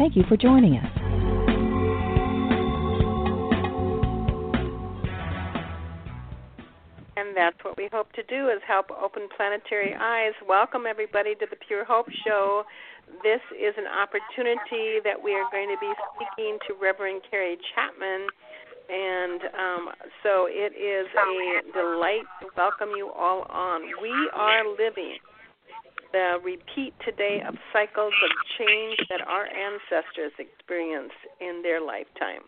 Thank you for joining us. And that's what we hope to do is help open planetary eyes. Welcome everybody to the Pure Hope Show. This is an opportunity that we are going to be speaking to Reverend Kari Chapman. And um, so it is a delight to welcome you all on. We are living the repeat today of cycles of change that our ancestors experienced in their lifetime.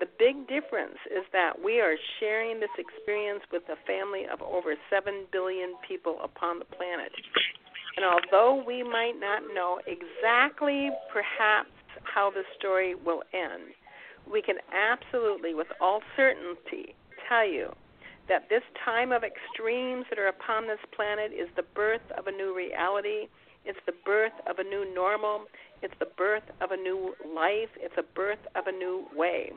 The big difference is that we are sharing this experience with a family of over 7 billion people upon the planet. And although we might not know exactly, perhaps, how the story will end, we can absolutely, with all certainty, tell you that this time of extremes that are upon this planet is the birth of a new reality. It's the birth of a new normal. It's the birth of a new life. It's a birth of a new way.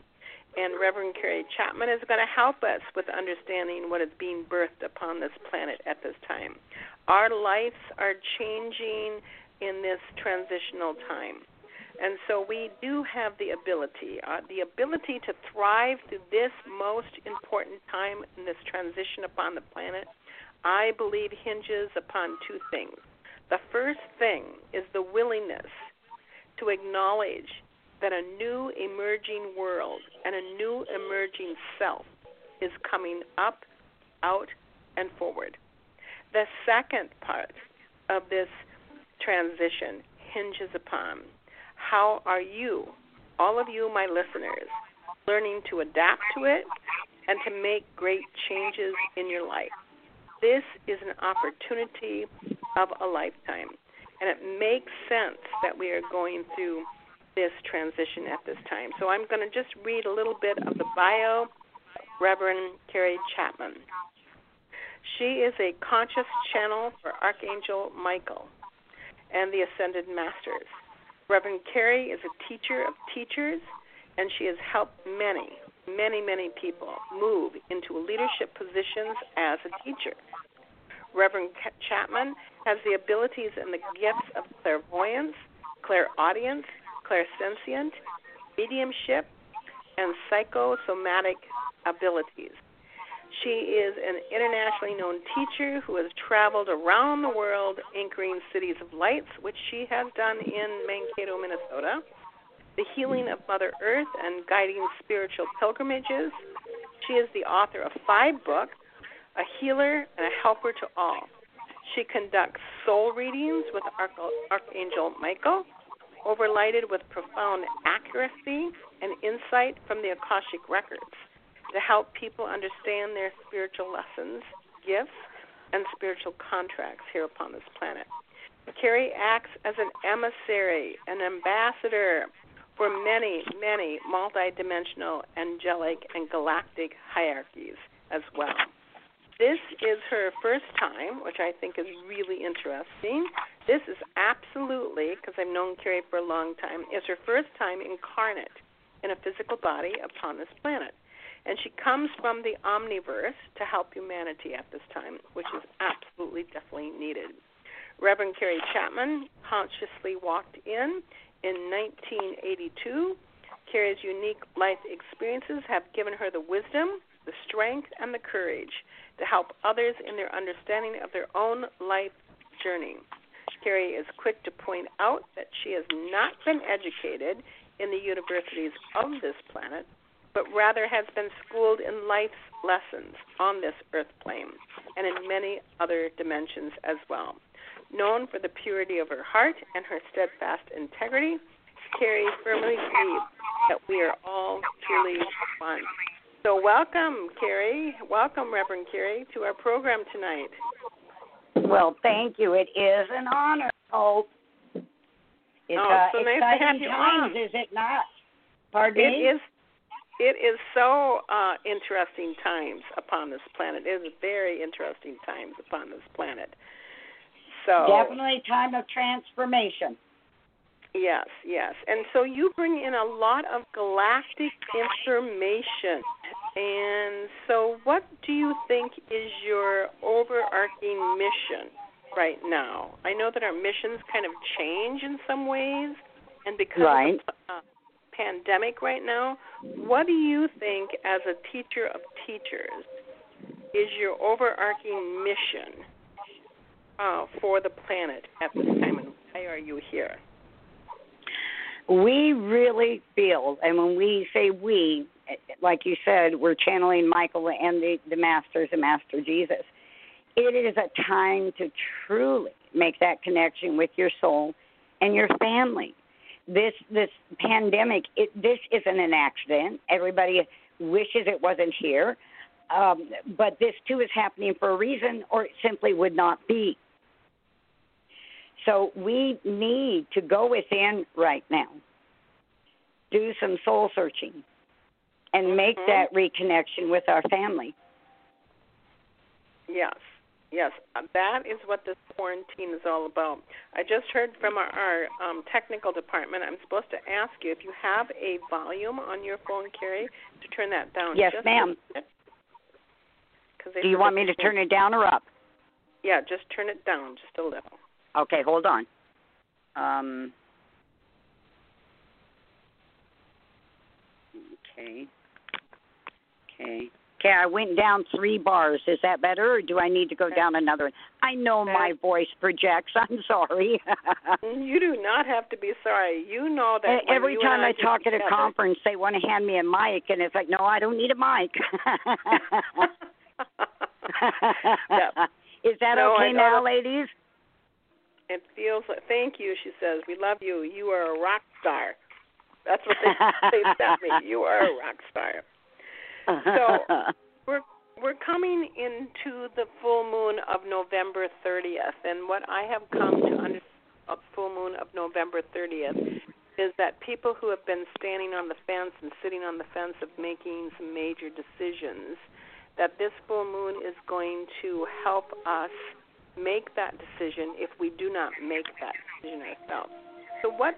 And Reverend Kari Chapman is going to help us with understanding what is being birthed upon this planet at this time. Our lives are changing in this transitional time. And so we do have the ability, uh, the ability to thrive through this most important time in this transition upon the planet, I believe hinges upon two things. The first thing is the willingness to acknowledge that a new emerging world and a new emerging self is coming up, out, and forward. The second part of this transition hinges upon how are you, all of you, my listeners, learning to adapt to it and to make great changes in your life? This is an opportunity of a lifetime. And it makes sense that we are going through this transition at this time. So I'm going to just read a little bit of the bio Reverend Kari Chapman. She is a conscious channel for Archangel Michael and the Ascended Masters. Reverend Kari is a teacher of teachers, and she has helped many, many, many people move into leadership positions as a teacher. Reverend Chapman has the abilities and the gifts of clairvoyance, clairaudience, clairsentient, mediumship, and psychometric abilities. She is an internationally known teacher who has traveled around the world anchoring cities of lights, which she has done in Mankato, Minnesota, the healing of Mother Earth, and guiding spiritual pilgrimages. She is the author of five books, a healer and a helper to all. She conducts soul readings with Archangel Michael, overlighted with profound accuracy and insight from the Akashic Records to help people understand their spiritual lessons, gifts, and spiritual contracts here upon this planet. Kari acts as an emissary, an ambassador for many, many multidimensional, angelic, and galactic hierarchies as well. This is her first time, which I think is really interesting. This is absolutely, because I've known Kari for a long time, is her first time incarnate in a physical body upon this planet. And she comes from the omniverse to help humanity at this time, which is absolutely, definitely needed. Reverend Kari Chapman consciously walked in in 1982. Kari's unique life experiences have given her the wisdom, the strength, and the courage to help others in their understanding of their own life journey. Kari is quick to point out that she has not been educated in the universities of this planet, but rather has been schooled in life's lessons on this earth plane and in many other dimensions as well. Known for the purity of her heart and her steadfast integrity, Kari firmly believes that we are all truly one. So, welcome, Kari. Welcome, Reverend Kari, to our program tonight. Well, thank you. It is an honor. Oh, It's oh, uh, so nice exciting to have you times, on. is it not? Pardon It me? is. It is so uh, interesting times upon this planet. It is very interesting times upon this planet. So Definitely time of transformation. Yes, yes. And so you bring in a lot of galactic information. And so, what do you think is your overarching mission right now? I know that our missions kind of change in some ways, and because Right. of uh, pandemic right now, what do you think, as a teacher of teachers, is your overarching mission uh, for the planet at this time, and why are you here? We really feel, and when we say we, like you said, we're channeling Michael and the, the Masters and Master Jesus. It is a time to truly make that connection with your soul and your family. This this pandemic, it, this isn't an accident. Everybody wishes it wasn't here, um, but this too is happening for a reason, or it simply would not be. So we need to go within right now, do some soul searching, and make Mhm. that reconnection with our family. Yes, yes, uh, that is what this quarantine is all about. I just heard from our, our um, technical department. I'm supposed to ask you if you have a volume on your phone, Kari, to turn that down. Yes, just ma'am. Do you want me to turn it down or up? Yeah, just turn it down just a little. Okay, hold on. Um, okay. Okay. Okay, I went down three bars. Is that better, or do I need to go down another? one? I know my voice projects. I'm sorry. You do not have to be sorry. You know that Every time and I talk at a conference, they want to hand me a mic, and it's like, no, I don't need a mic. Yeah. Is that No, okay now, ladies? It feels like thank you, she says. We love you. You are a rock star. That's what they they sent me. You are a rock star. So- We're we're coming into the full moon of November 30th, and what I have come to understand of full moon of November 30th is that people who have been standing on the fence and sitting on the fence of making some major decisions, that this full moon is going to help us make that decision if we do not make that decision ourselves. So what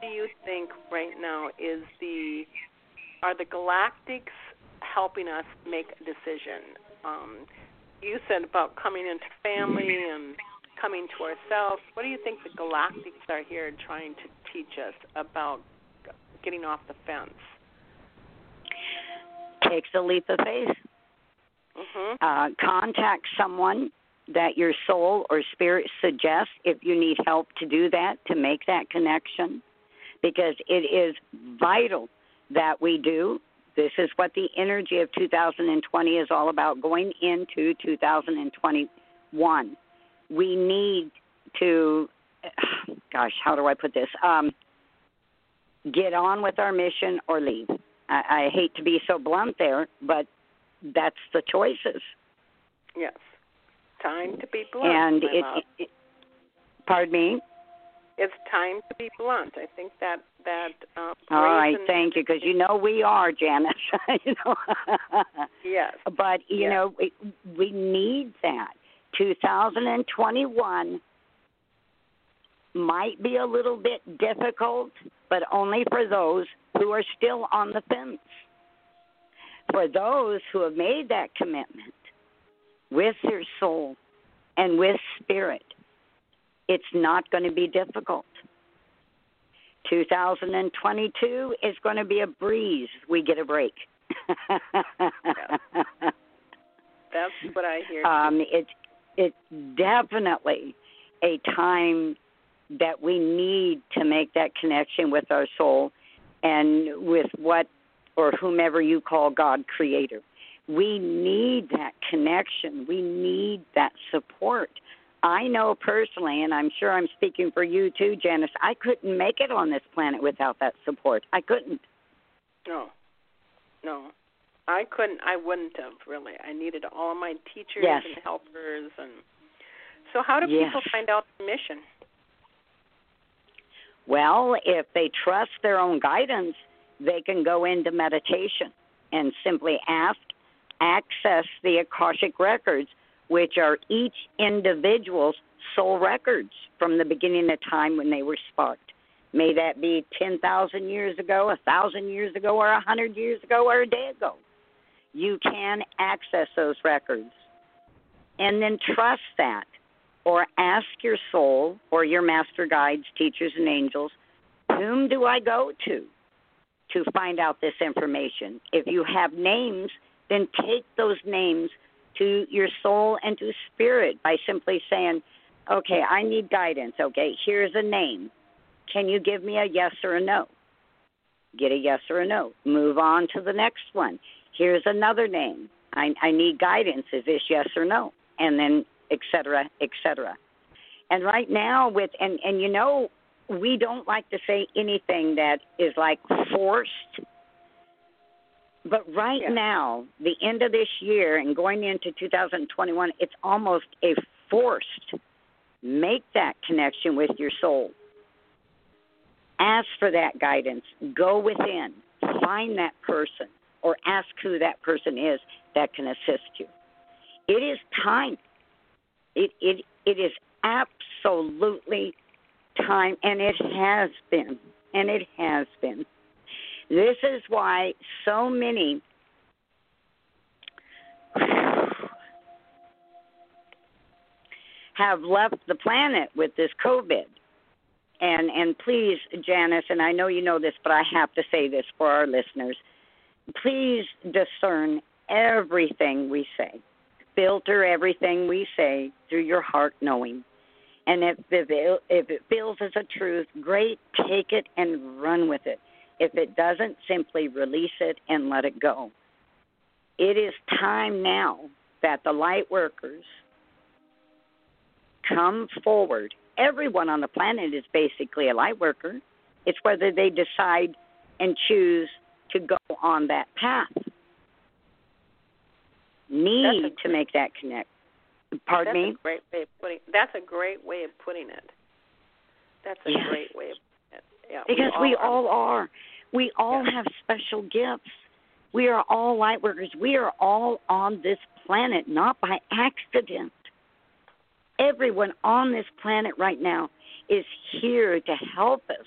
do you think right now is the are the galactics helping us make a decision? Um, you said about coming into family and coming to ourselves. What do you think the galactics are here trying to teach us about getting off the fence? Takes a leap of faith. Mhm. Uh, contact someone that your soul or spirit suggests if you need help to do that, to make that connection, because it is vital that we do. This is what the energy of 2020 is all about going into 2021. We need to, gosh, how do I put this? Um, get on with our mission or leave. I, I hate to be so blunt there, but that's the choices. Yes. Time to be blunt. and it, it, it, pardon me. it's time to be blunt. I think that that um, All right, thank you, because you know we are, Janice. you know, Yes. but you Yes. know we, we need that. 2021 might be a little bit difficult, but only for those who are still on the fence. For those who have made that commitment with their soul and with spirit, it's not going to be difficult. 2022 is going to be a breeze. We get a break. That's what I hear. um, it, it's definitely a time that we need to make that connection with our soul and with what or whomever you call God creator. We need that connection. We need that support. I know personally, and I'm sure I'm speaking for you too, Janice, I couldn't make it on this planet without that support. I couldn't. No, no, I couldn't. I wouldn't have really. I needed all my teachers Yes. and helpers, and so how do Yes. people find out the mission? Well, if they trust their own guidance, they can go into meditation and simply ask, access the Akashic records, which are each individual's soul records from the beginning of time when they were sparked. May that be 10,000 years ago, a 1,000 years ago, or a 100 years ago, or a day ago. You can access those records. And then trust that, or ask your soul or your master guides, teachers, and angels, whom do I go to to find out this information? If you have names, then take those names to your soul and to spirit by simply saying, okay, I need guidance. Okay, here's a name. Can you give me a yes or a no? Get a yes or a no. Move on to the next one. Here's another name. I, I need guidance. Is this yes or no? And then et cetera, et cetera. And right now, with and and you know, we don't like to say anything that is like forced. But right Yeah. now, the end of this year and going into 2021, it's almost a forced make that connection with your soul. Ask for that guidance. Go within. Find that person or ask who that person is that can assist you. It is time. It it it is absolutely time and it has been. And it has been. This is why so many have left the planet with this COVID. And and please, Janice, and I know you know this, but I have to say this for our listeners. Please discern everything we say. Filter everything we say through your heart knowing. And if, if, it, if it feels as a truth, great, take it and run with it. If it doesn't, simply release it and let it go. It is time now that the light workers come forward. Everyone on the planet is basically a light worker. It's whether they decide and choose to go on that path. Need a- to make that connect. Pardon that's me? a great way of putting. That's a great way of putting it. That's a Yes. great way of putting it. Yeah, Because we are- all are. We all Yeah. have special gifts. We are all light workers. We are all on this planet, not by accident. Everyone on this planet right now is here to help us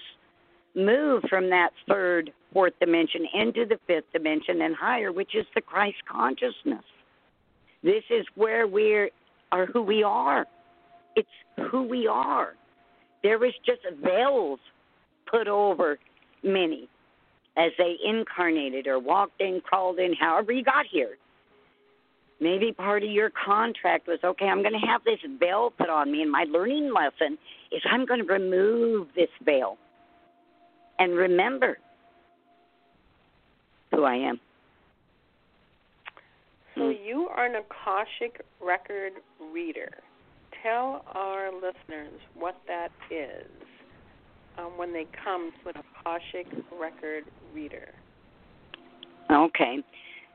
move from that third, fourth dimension into the fifth dimension and higher, which is the Christ consciousness. This is where we are who we are. It's who we are. There was just veils put over many as they incarnated or walked in, crawled in, however you got here. Maybe part of your contract was okay, I'm going to have this veil put on me, and my learning lesson is I'm going to remove this veil and remember who I am. So Mm. you are an Akashic record reader. Tell our listeners what that is um, when they come to an Akashic record reader. Okay.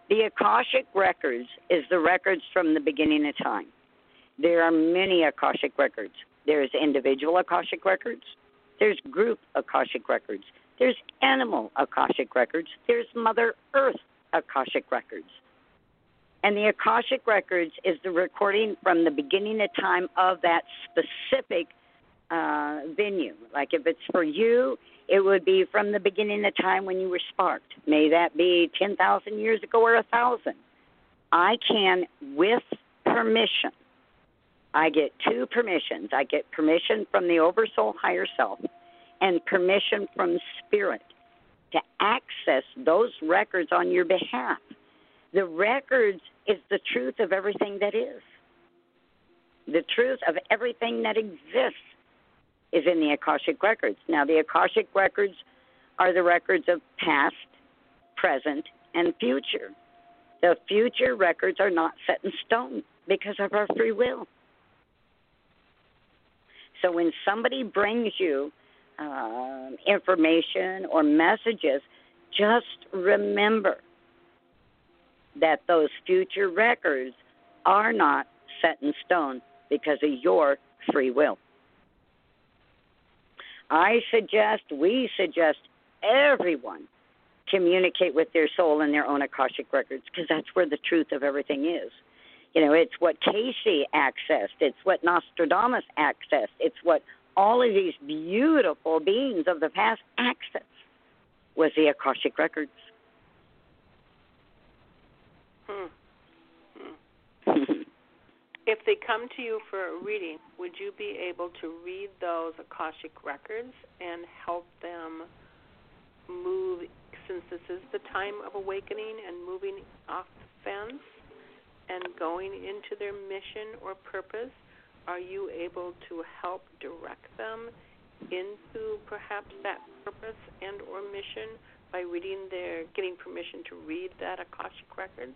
The Akashic Records is the records from the beginning of time. There are many Akashic Records. There's individual Akashic Records, there's group Akashic Records, there's animal Akashic Records, there's Mother Earth Akashic Records. And the Akashic Records is the recording from the beginning of time of that specific uh, venue. Like if it's for you, it would be from the beginning of time when you were sparked. May that be 10,000 years ago or a 1,000. I can, with permission, I get two permissions. I get permission from the Oversoul Higher Self and permission from Spirit to access those records on your behalf. The records is the truth of everything that is. The truth of everything that exists is in the Akashic Records. Now, the Akashic Records are the records of past, present, and future. The future records are not set in stone because of our free will. So when somebody brings you um, information or messages, just remember that those future records are not set in stone because of your free will. I suggest, we suggest everyone communicate with their soul and their own Akashic records because that's where the truth of everything is. You know, it's what Cayce accessed, it's what Nostradamus accessed, it's what all of these beautiful beings of the past accessed was the Akashic records. Hmm. If they come to you for a reading, would you be able to read those Akashic records and help them move, since this is the time of awakening and moving off the fence and going into their mission or purpose? Are you able to help direct them into perhaps that purpose and or mission by reading their getting permission to read that Akashic records?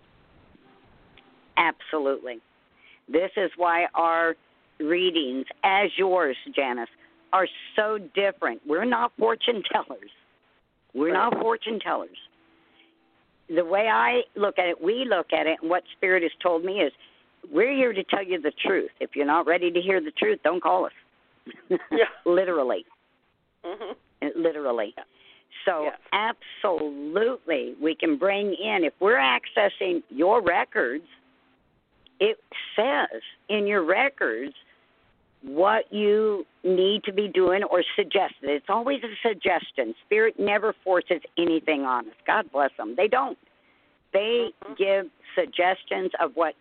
Absolutely. This is why our readings, as yours, Janice, are so different. We're not fortune tellers. We're not fortune tellers. The way I look at it, we look at it, and what Spirit has told me is we're here to tell you the truth. If you're not ready to hear the truth, don't call us. Yeah. Literally. Mm-hmm. Literally. Yeah. So, Yes. absolutely, we can bring in, if we're accessing your records, it says in your records what you need to be doing or suggested. It's always a suggestion. Spirit never forces anything on us. God bless them. They don't. They Mhm. give suggestions of what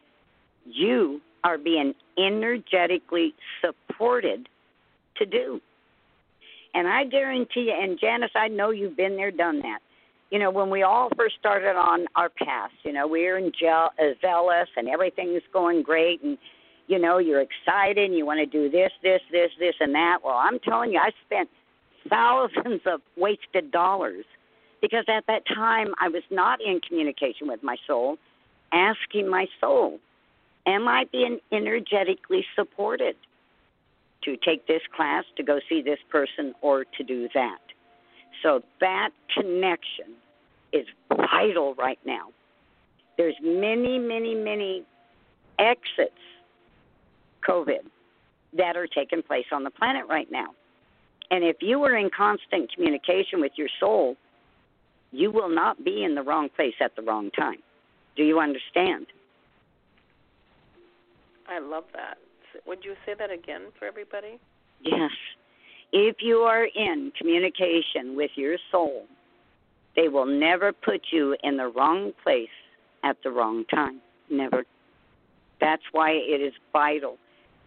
you are being energetically supported to do. And I guarantee you, and Janice, I know you've been there, done that. You know, when we all first started on our path, you know, we were in gel- uh, zealous and everything's going great, and you know, you're excited, and you want to do this, this, this, this, and that. Well, I'm telling you, I spent thousands of wasted dollars because at that time I was not in communication with my soul, asking my soul, Am I being energetically supported to take this class, to go see this person, or to do that? So that connection is vital right now. There's many, many, many exits, COVID, that are taking place on the planet right now. And if you are in constant communication with your soul, you will not be in the wrong place at the wrong time. Do you understand? I love that. Would you say that again for everybody? Yes. If you are in communication with your soul, they will never put you in the wrong place at the wrong time. Never. That's why it is vital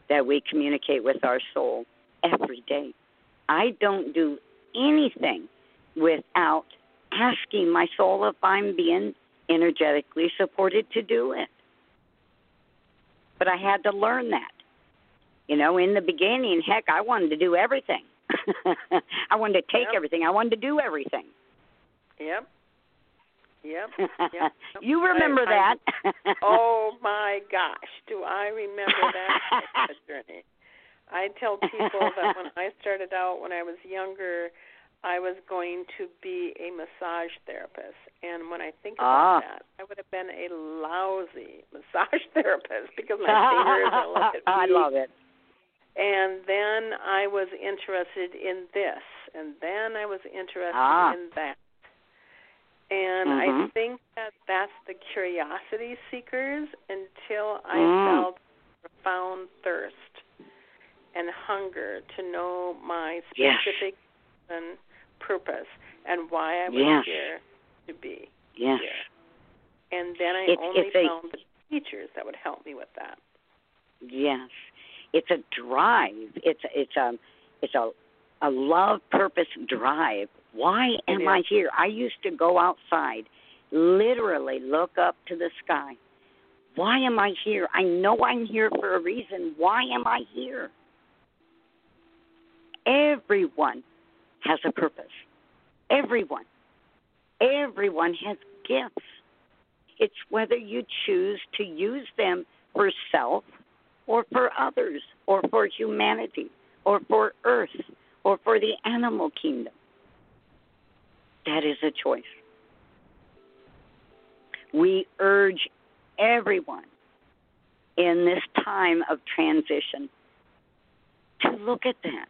that we communicate with our soul every day. I don't do anything without asking my soul if I'm being energetically supported to do it. But I had to learn that. You know, in the beginning, heck, I wanted to do everything. I wanted to take Yep. everything. I wanted to do everything. Yep. Yep. Yep. you remember I- I- that? oh my gosh, do I remember that journey? I tell people that when I started out when I was younger, I was going to be a massage therapist. And when I think Ah. about that, I would have been a lousy massage therapist because my fingers are like I love it. And then I was interested in this, and then I was interested Ah. in that. And I Mhm. think that that's the curiosity seekers until I Mm. felt profound thirst and hunger to know my specific and purpose and why I was Yes. here to be Yes. here. And then I It's- only a- found the teachers that would help me with that. Yes. It's a drive. It's it's a it's a a love purpose drive. Why am. I here? I used to go outside, literally look up to the sky. Why am I here? I know I'm here for a reason. Why am I here? Everyone has a purpose. Everyone. Everyone has gifts. It's whether you choose to use them for self or for others or for humanity or for earth or for the animal kingdom. That is a choice. We urge everyone in this time of transition to look at that.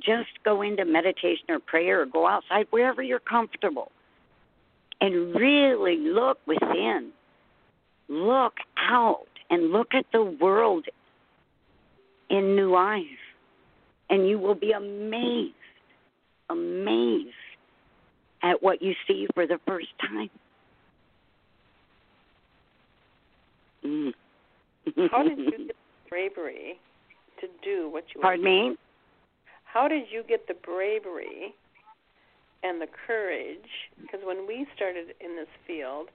just go into meditation or prayer or go outside wherever you're comfortable and really look within. Look out and look at the world in new eyes. And you will be amazed, amazed at what you see for the first time. Mm. How did you get bravery to do what you Pardon me? How did you get the bravery and the courage? Because when we started in this field,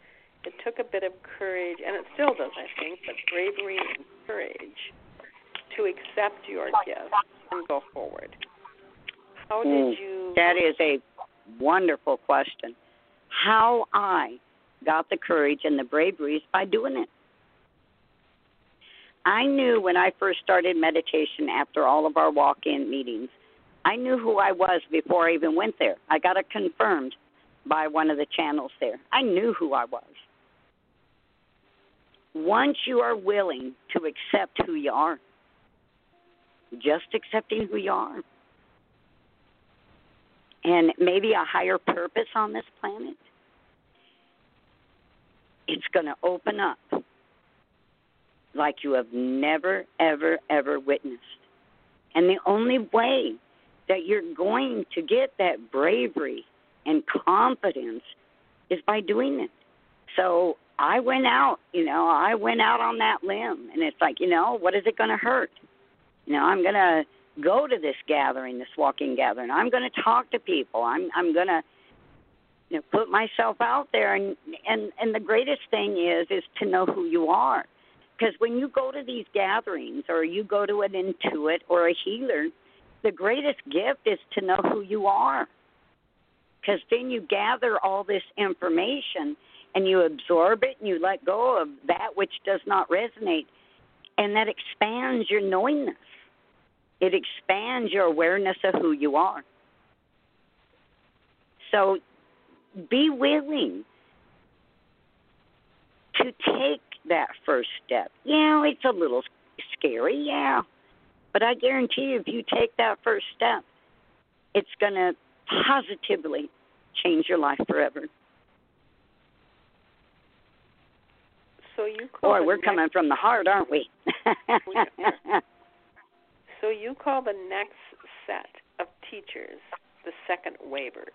it took a bit of courage, and it still does, I think, but bravery and courage to accept your gift and go forward. How did Mm. you? That is a wonderful question. How I got the courage and the bravery is by doing it. I knew when I first started meditation after all of our walk in meetings, I knew who I was before I even went there. I got it confirmed by one of the channels there. I knew who I was. Once you are willing to accept who you are, just accepting who you are, and maybe a higher purpose on this planet, it's going to open up like you have never, ever, ever witnessed. And the only way that you're going to get that bravery and confidence is by doing it. So I went out, you know, I went out on that limb, and it's like, you know, what is it going to hurt? You know, I'm going to go to this gathering, this walking gathering. I'm going to talk to people. I'm I'm going to you know put myself out there and and and the greatest thing is is to know who you are. Because when you go to these gatherings or you go to an intuit or a healer, the greatest gift is to know who you are. Because then you gather all this information and you absorb it and you let go of that which does not resonate. And that expands your knowingness, it expands your awareness of who you are. So be willing to take that first step. Yeah, it's a little scary, yeah. But I guarantee you, if you take that first step, it's going to positively change your life forever. So you call Boy, we're next, coming from the heart, aren't we? So you call the next set of teachers the second wavers.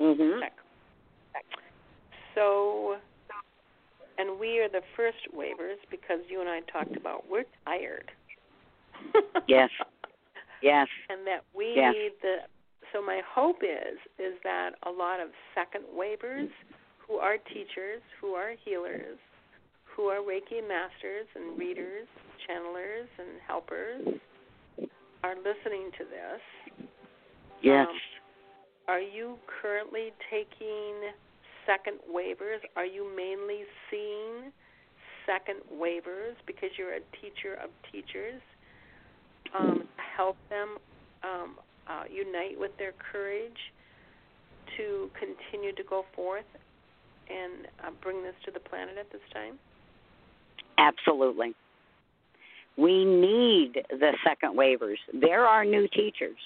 mhm. So, and we are the first wavers because you and I talked about we're tired. Yes. Yes. and that we Yes. need the. So my hope is is that a lot of second wavers who are teachers, who are healers, who are Reiki masters and readers, channelers and helpers are listening to this. Yes. Um, are you currently taking second wavers? Are you mainly seeing second wavers because you're a teacher of teachers? Um, help them um, uh, unite with their courage to continue to go forth and uh, bring this to the planet at this time? Absolutely. We need the second wavers. There are new teachers.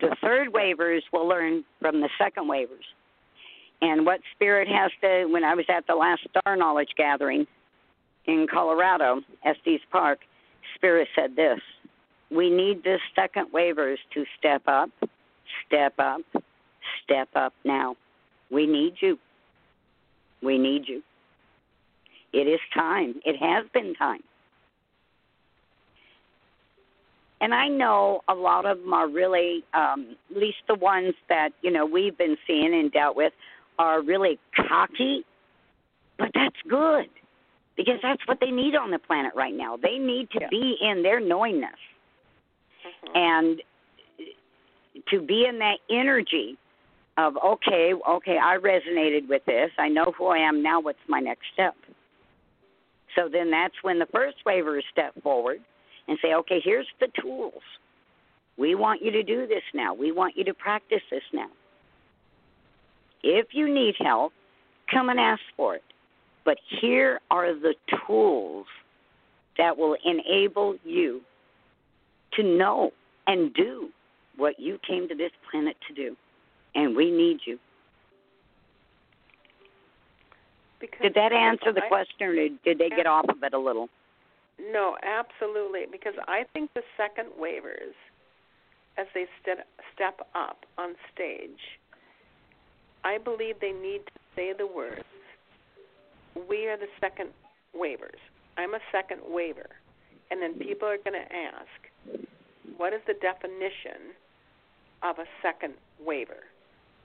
The third wavers will learn from the second wavers. And what Spirit has to, when I was at the last Star Knowledge gathering in Colorado, Estes Park, Spirit said this We need the second wavers to step up, step up, step up now. We need you. We need you. It is time. It has been time. And I know a lot of them are really, um, at least the ones that you know we've been seeing and dealt with, are really cocky. But that's good because that's what they need on the planet right now. They need to Yeah. be in their knowingness and to be in that energy of okay, okay, I resonated with this. I know who I am now. What's my next step? So then that's when the first wavers step forward and say, okay, here's the tools. We want you to do this now. We want you to practice this now. If you need help, come and ask for it. But here are the tools that will enable you to know and do what you came to this planet to do. And we need you. Because Did that answer the I- question, or did they get off of it a little? No, absolutely. Because I think the second wavers, as they step step up on stage, I believe they need to say the words, "We are the second wavers." I'm a second waver, and then people are going to ask, "What is the definition of a second waver?"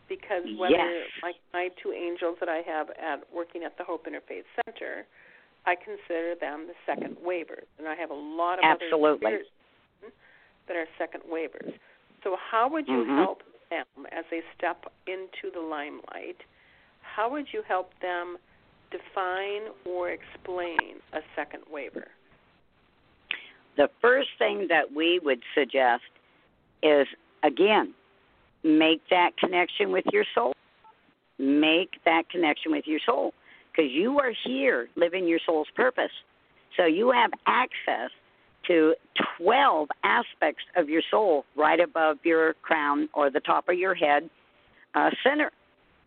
Because whether Yes. like my two angels that I have at working at the Hope Interfaith Center, I consider them the second wavers, and I have a lot of Absolutely. other that are second wavers. So, how would you Mhm. help them as they step into the limelight? How would you help them define or explain a second waver? The first thing that we would suggest is again, make that connection with your soul. Make that connection with your soul because you are here living your soul's purpose. So you have access to 12 aspects of your soul right above your crown or the top of your head uh, center.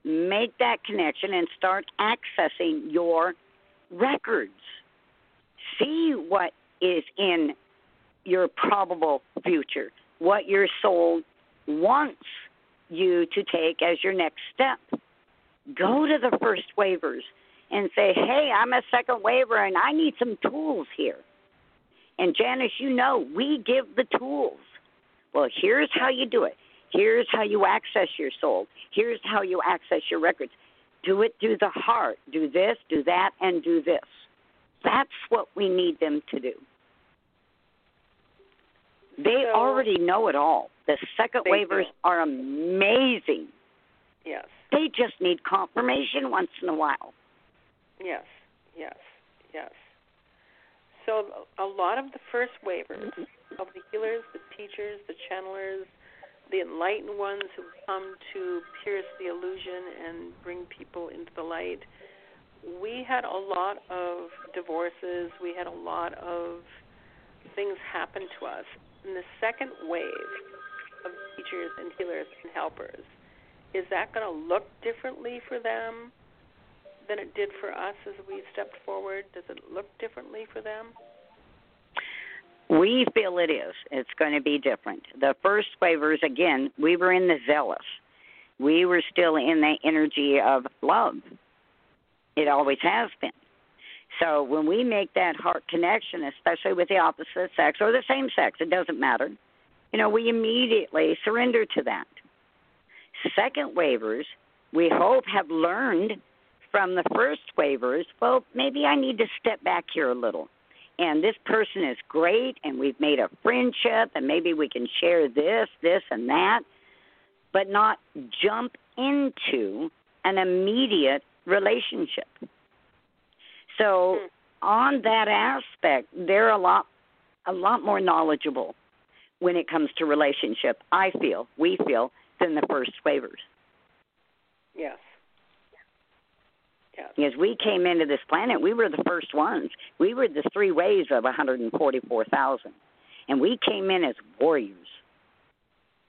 Make that connection and start accessing your records. See what is in your probable future, what your soul wants you to take as your next step. Go to the first wavers and say, hey, I'm a second waver and I need some tools here. And Janice, you know, we give the tools. Well, here's how you do it. Here's how you access your soul. Here's how you access your records. Do it through the heart. Do this, do that, and do this. That's what we need them to do. They So- already know it all. The second They wavers do. are amazing. Yes, They just need confirmation once in a while. yes, yes, yes. So, a lot of the first wavers of the healers, the teachers, the channelers, the enlightened ones who come to pierce the illusion and bring people into the light. We had a lot of divorces, we had a lot of things happen to us. In the second wave of teachers and healers and helpers, is that going to look differently for them than it did for us as we stepped forward? Does it look differently for them? We feel it is. It's going to be different. The first wavers, again, we were in the zealous. We were still in the energy of love. It always has been. So when we make that heart connection, especially with the opposite sex or the same sex, it doesn't matter. You know, we immediately surrender to that. Second wavers, we hope, have learned from the first wavers. Well, maybe I need to step back here a little and this person is great and we've made a friendship and maybe we can share this, this and that, but not jump into an immediate relationship. So hmm. on that aspect, they're a lot a lot more knowledgeable when it comes to relationship, I feel, we feel, than the first wavers. Yes. Yes. As we came into this planet, we were the first ones. We were the three waves of 144,000. And we came in as warriors.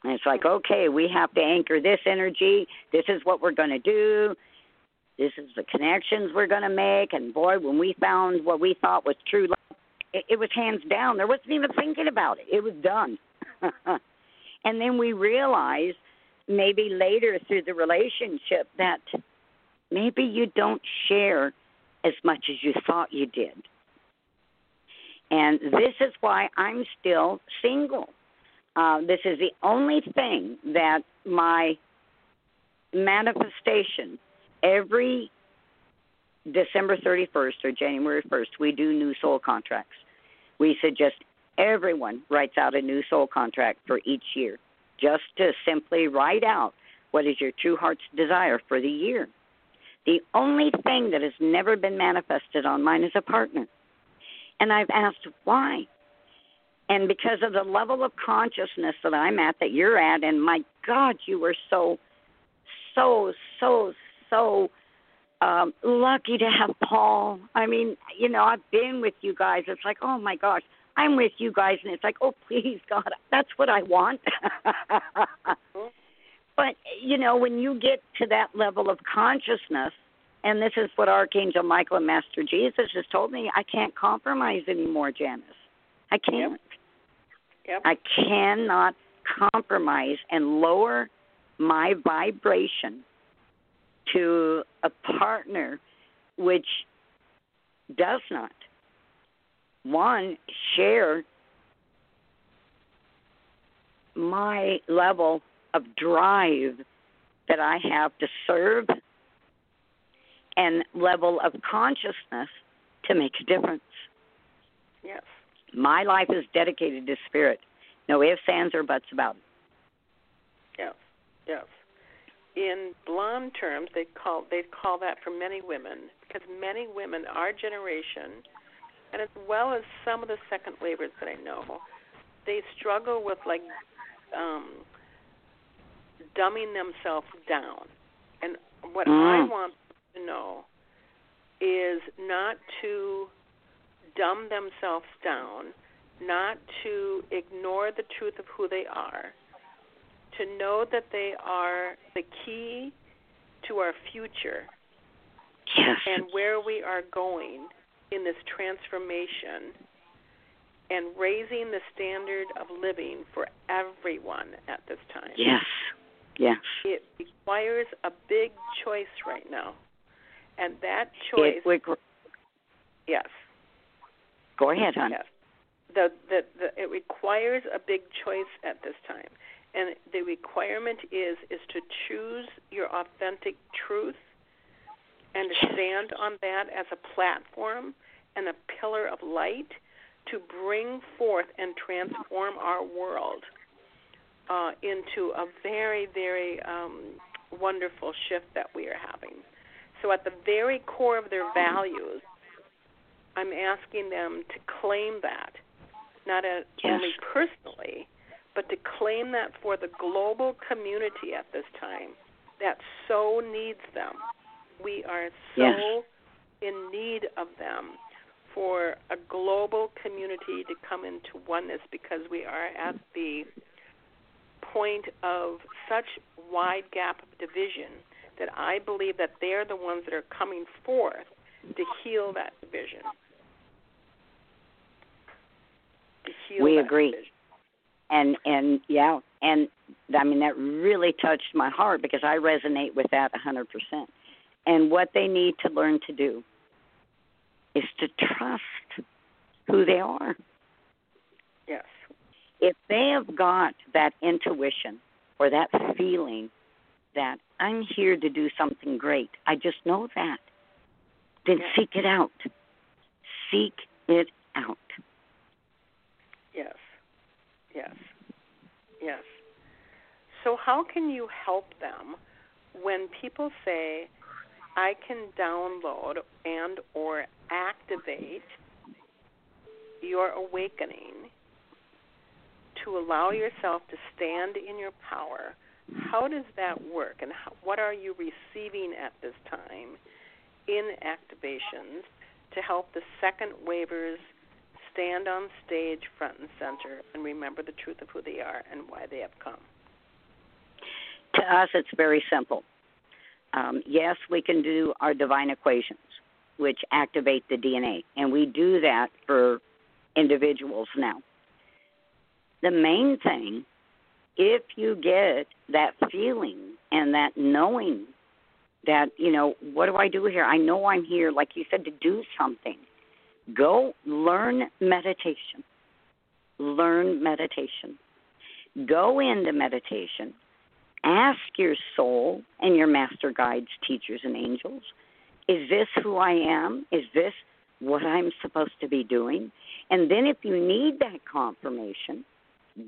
And it's like, okay, we have to anchor this energy. This is what we're going to do. This is the connections we're going to make. And boy, when we found what we thought was true love, it, it was hands down. There wasn't even thinking about it, it was done. and then we realized maybe later through the relationship that maybe you don't share as much as you thought you did. And this is why I'm still single. Uh, this is the only thing that my manifestation every December 31st or January 1st, we do new soul contracts. We suggest everyone writes out a new soul contract for each year just to simply write out what is your true heart's desire for the year. The only thing that has never been manifested on mine is a partner. And I've asked why. And because of the level of consciousness that I'm at, that you're at, and my God, you were so, so, so, so um, lucky to have Paul. I mean, you know, I've been with you guys. It's like, oh my gosh, I'm with you guys, and it's like, oh, please, God, that's what I want. but, you know, when you get to that level of consciousness, and this is what Archangel Michael and Master Jesus has told me, I can't compromise anymore, Janice. I can't. Yep. Yep. I cannot compromise and lower my vibration to a partner which does not one share my level of drive that I have to serve and level of consciousness to make a difference. Yes. My life is dedicated to spirit. No ifs, ands, or buts about it. Yes. Yes. In blonde terms, they call they call that for many women because many women, our generation, and as well as some of the second wavers that I know, they struggle with like um, dumbing themselves down. And what mm. I want to know is not to dumb themselves down, not to ignore the truth of who they are, to know that they are the key to our future yes. and where we are going in this transformation and raising the standard of living for everyone at this time. Yes. Yes. It requires a big choice right now. And that choice it, Yes. Go ahead, hon. Yes. The, the the it requires a big choice at this time. And the requirement is is to choose your authentic truth and to stand on that as a platform and a pillar of light to bring forth and transform our world uh, into a very, very um, wonderful shift that we are having. So, at the very core of their values, I'm asking them to claim that, not a, yes. only personally, but to claim that for the global community at this time that so needs them. We are so yes. in need of them for a global community to come into oneness because we are at the point of such wide gap of division that I believe that they're the ones that are coming forth to heal that division. To heal we that agree. Division. And and yeah, and I mean that really touched my heart because I resonate with that a 100%. And what they need to learn to do is to trust who they are. Yes. If they have got that intuition or that feeling that I'm here to do something great, I just know that, then yes. seek it out. Seek it out. Yes. Yes. So, how can you help them when people say, I can download and or activate your awakening to allow yourself to stand in your power. How does that work, and how, what are you receiving at this time in activations to help the second wavers stand on stage, front and center, and remember the truth of who they are and why they have come? To us, it's very simple. Um, yes, we can do our divine equations, which activate the DNA, and we do that for individuals now. The main thing, if you get that feeling and that knowing that, you know, what do I do here? I know I'm here, like you said, to do something. Go learn meditation. Learn meditation. Go into meditation Ask your soul and your master guides, teachers, and angels is this who I am? Is this what I'm supposed to be doing? And then, if you need that confirmation,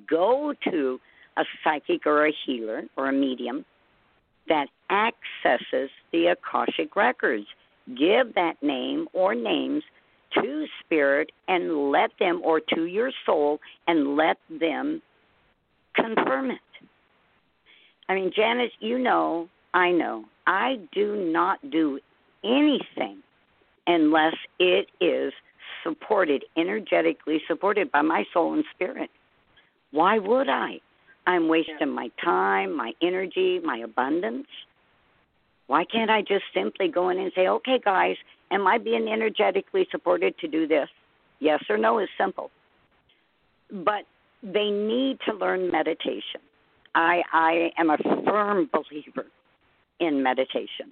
go to a psychic or a healer or a medium that accesses the Akashic records. Give that name or names to spirit and let them, or to your soul, and let them confirm it. I mean, Janice, you know, I know, I do not do anything unless it is supported, energetically supported by my soul and spirit. Why would I? I'm wasting yeah. my time, my energy, my abundance. Why can't I just simply go in and say, okay, guys, am I being energetically supported to do this? Yes or no is simple. But they need to learn meditation. I, I am a firm believer in meditation.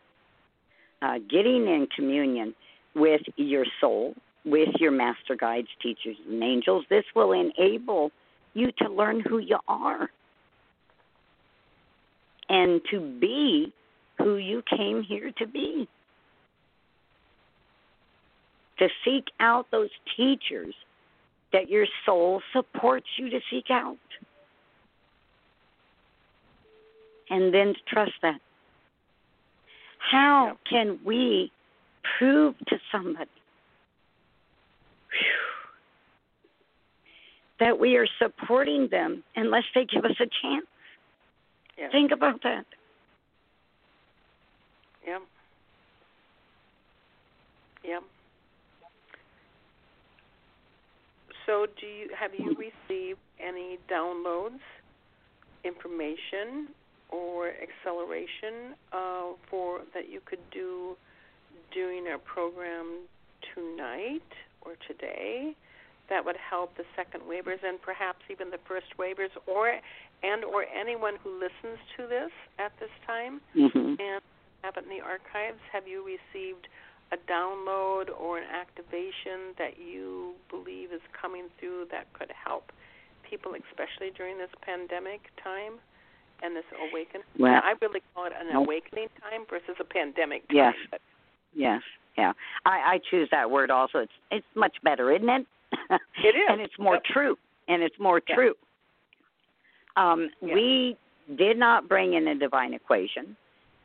Uh, getting in communion with your soul, with your master guides, teachers, and angels, this will enable you to learn who you are and to be who you came here to be. To seek out those teachers that your soul supports you to seek out. And then to trust that. How can we prove to somebody that we are supporting them unless they give us a chance? Yeah. Think about that. Yep. Yep. So, do you have you received any downloads, information, or acceleration uh, for that you could do during our program tonight or today? That would help the second wavers and perhaps even the first wavers, or and or anyone who listens to this at this time mm-hmm. and have it in the archives. Have you received? a download or an activation that you believe is coming through that could help people, especially during this pandemic time and this awakening? Well, I really call it an awakening time versus a pandemic time. Yes. Yes. Yeah. I, I choose that word also. It's it's much better, isn't it? It is. and it's more yep. true. And it's more true. Um, we did not bring in a divine equation,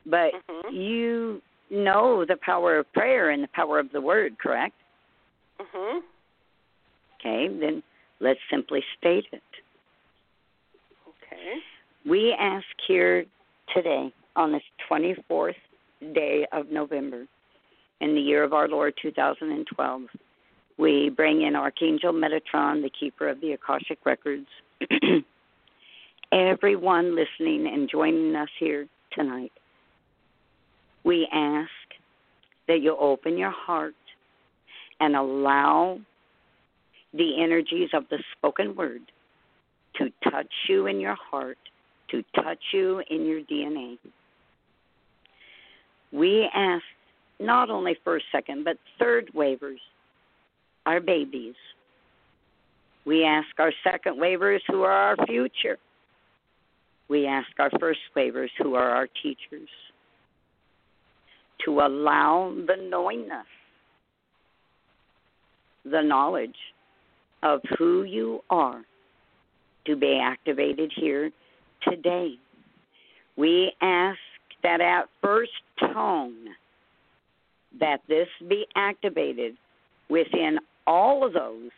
but mm-hmm. you know the power of prayer and the power of the word, correct? Mhm. Okay, then let's simply state it. Okay. We ask here today on this 24th day of November in the year of our Lord 2012. We bring in Archangel Metatron, the keeper of the Akashic Records. Everyone listening and joining us here tonight we ask that you open your heart and allow the energies of the spoken word to touch you in your heart, to touch you in your DNA. We ask not only first, second, but third wavers, our babies. We ask our second wavers who are our future. We ask our first wavers who are our teachers to allow the knowingness, the knowledge of who you are to be activated here today. We ask that at first tone that this be activated within all of those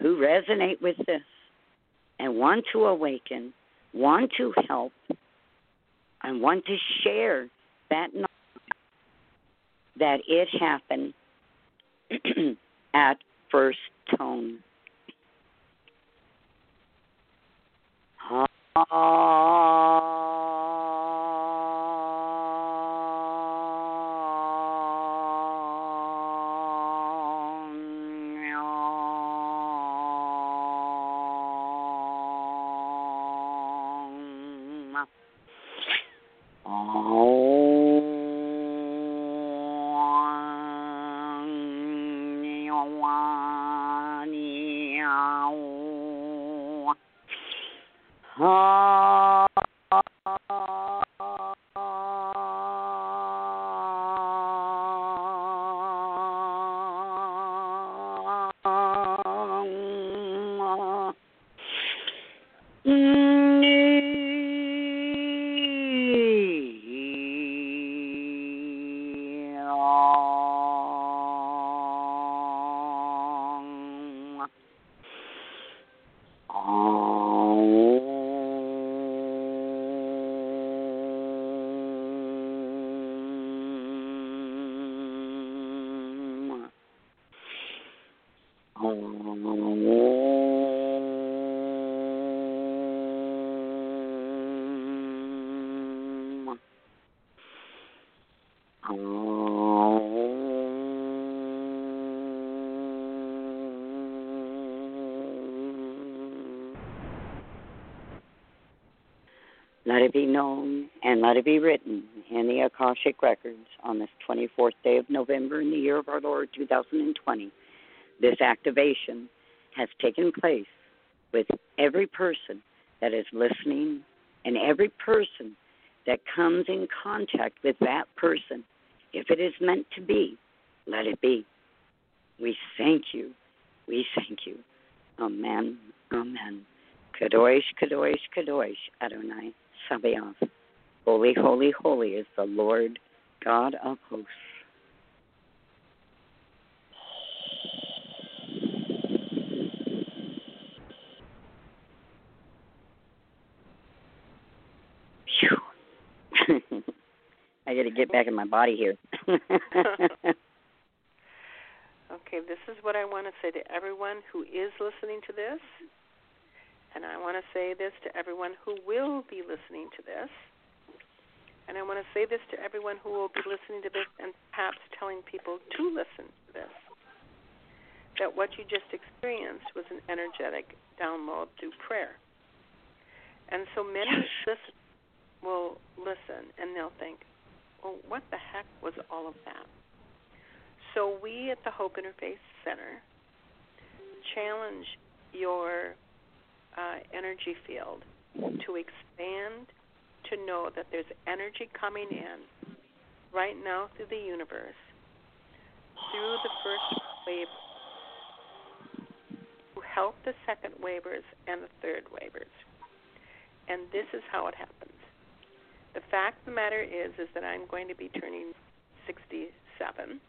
who resonate with this and want to awaken, want to help, and want to share that knowledge that it happened at first tone. Ah. Mm. Known and let it be written in the Akashic Records on this 24th day of November in the year of our Lord 2020. This activation has taken place with every person that is listening and every person that comes in contact with that person. If it is meant to be, let it be. We thank you. We thank you. Amen. Amen. Kadosh, Kadosh, Kadosh, Adonai. Sabaoth. Holy, holy, holy is the Lord God of hosts. I got to get back in my body here. okay, this is what I want to say to everyone who is listening to this and I want to say this to everyone who will be listening to this. And I want to say this to everyone who will be listening to this and perhaps telling people to listen to this. That what you just experienced was an energetic download through prayer. And so many yes. will listen and they'll think, well, what the heck was all of that? So we at the Hope Interface Center challenge your uh, energy field to expand to know that there's energy coming in right now through the universe through the first wave to help the second wavers and the third wavers. And this is how it happens. The fact of the matter is is that I'm going to be turning 67.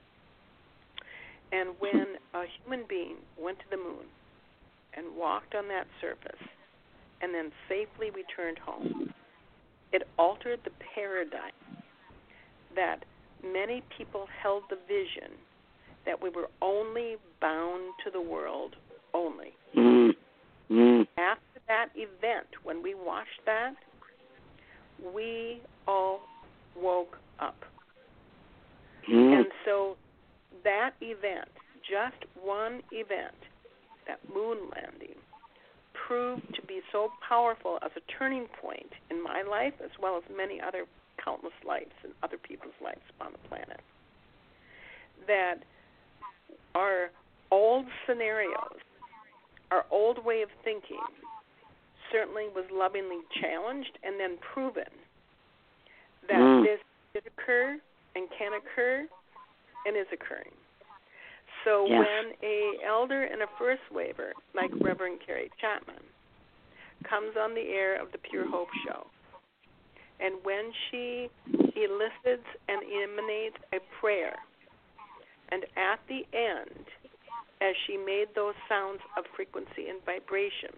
And when a human being went to the moon and walked on that surface and then safely returned home. It altered the paradigm that many people held the vision that we were only bound to the world only. Mm. Mm. After that event, when we watched that, we all woke up. Mm. And so that event, just one event, that moon landing proved to be so powerful as a turning point in my life as well as many other countless lives and other people's lives on the planet that our old scenarios our old way of thinking certainly was lovingly challenged and then proven that mm. this did occur and can occur and is occurring so yes. when a elder and a first waver, like Reverend Kari Chapman, comes on the air of the Pure Hope Show, and when she elicits and emanates a prayer, and at the end, as she made those sounds of frequency and vibration,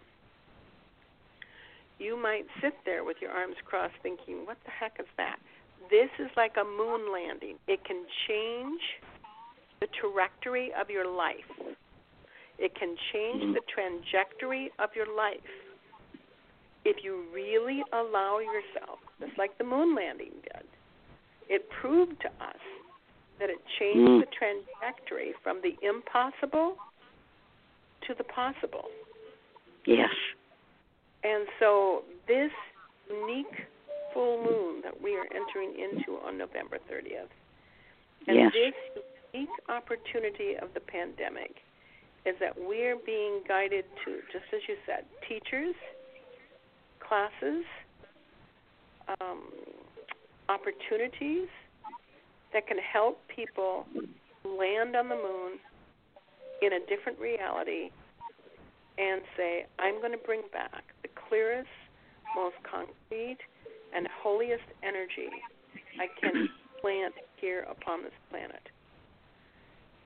you might sit there with your arms crossed thinking, what the heck is that? This is like a moon landing. It can change trajectory of your life. It can change mm-hmm. the trajectory of your life if you really allow yourself, just like the moon landing did. It proved to us that it changed mm. the trajectory from the impossible to the possible. Yes. And so this unique full moon that we are entering into on November 30th, and yes. this unique opportunity of the pandemic is that we're being guided to, just as you said, teachers, classes, um, opportunities that can help people land on the moon in a different reality and say, I'm going to bring back the clearest, most concrete, and holiest energy I can plant here upon this planet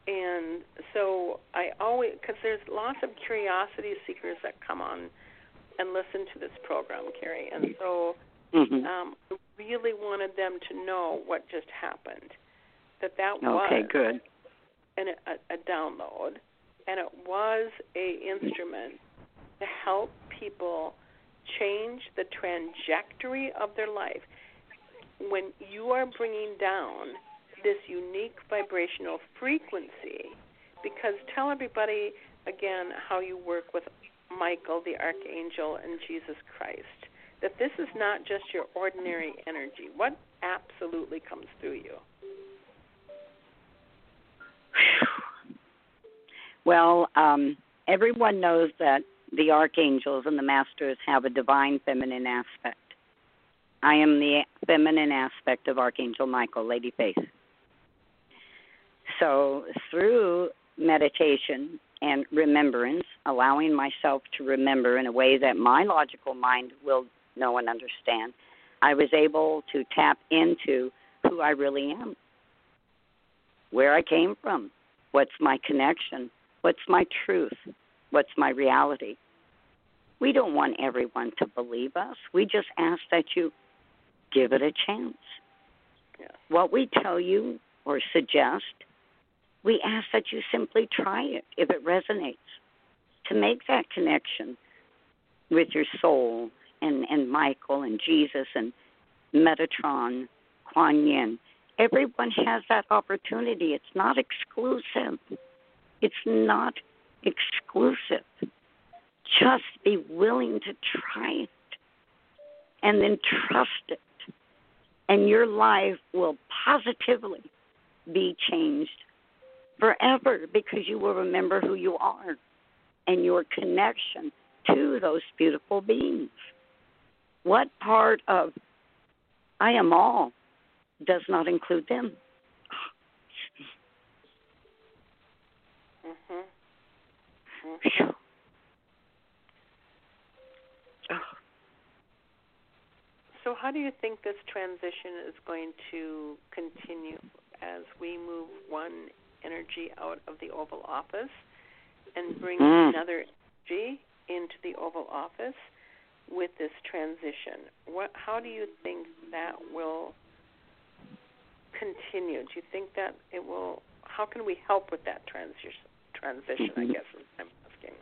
and so I always because there's lots of curiosity seekers that come on and listen to this program, Kari, and so mm-hmm. um, I really wanted them to know what just happened. That that okay, was good, and a, a download, and it was a instrument to help people change the trajectory of their life. When you are bringing down this unique vibrational frequency. Because tell everybody again how you work with Michael, the Archangel, and Jesus Christ. That this is not just your ordinary energy. What absolutely comes through you? Well, um, everyone knows that the archangels and the masters have a divine feminine aspect. I am the feminine aspect of Archangel Michael, Lady Faith. So, through meditation and remembrance, allowing myself to remember in a way that my logical mind will know and understand, I was able to tap into who I really am, where I came from, what's my connection, what's my truth, what's my reality. We don't want everyone to believe us. We just ask that you give it a chance. Yeah. What we tell you or suggest, we ask that you simply try it if it resonates to make that connection with your soul and, and Michael and Jesus and Metatron, Kuan Yin. Everyone has that opportunity. It's not exclusive. It's not exclusive. Just be willing to try it and then trust it. And your life will positively be changed forever because you will remember who you are and your connection to those beautiful beings. What part of I am all does not include them? So, how do you think this transition is going to continue as we move one energy out of the Oval Office and bring Mm. another energy into the Oval Office with this transition? What? How do you think that will continue? Do you think that it will? How can we help with that transition? Transition, I Mhm. guess is what I'm asking.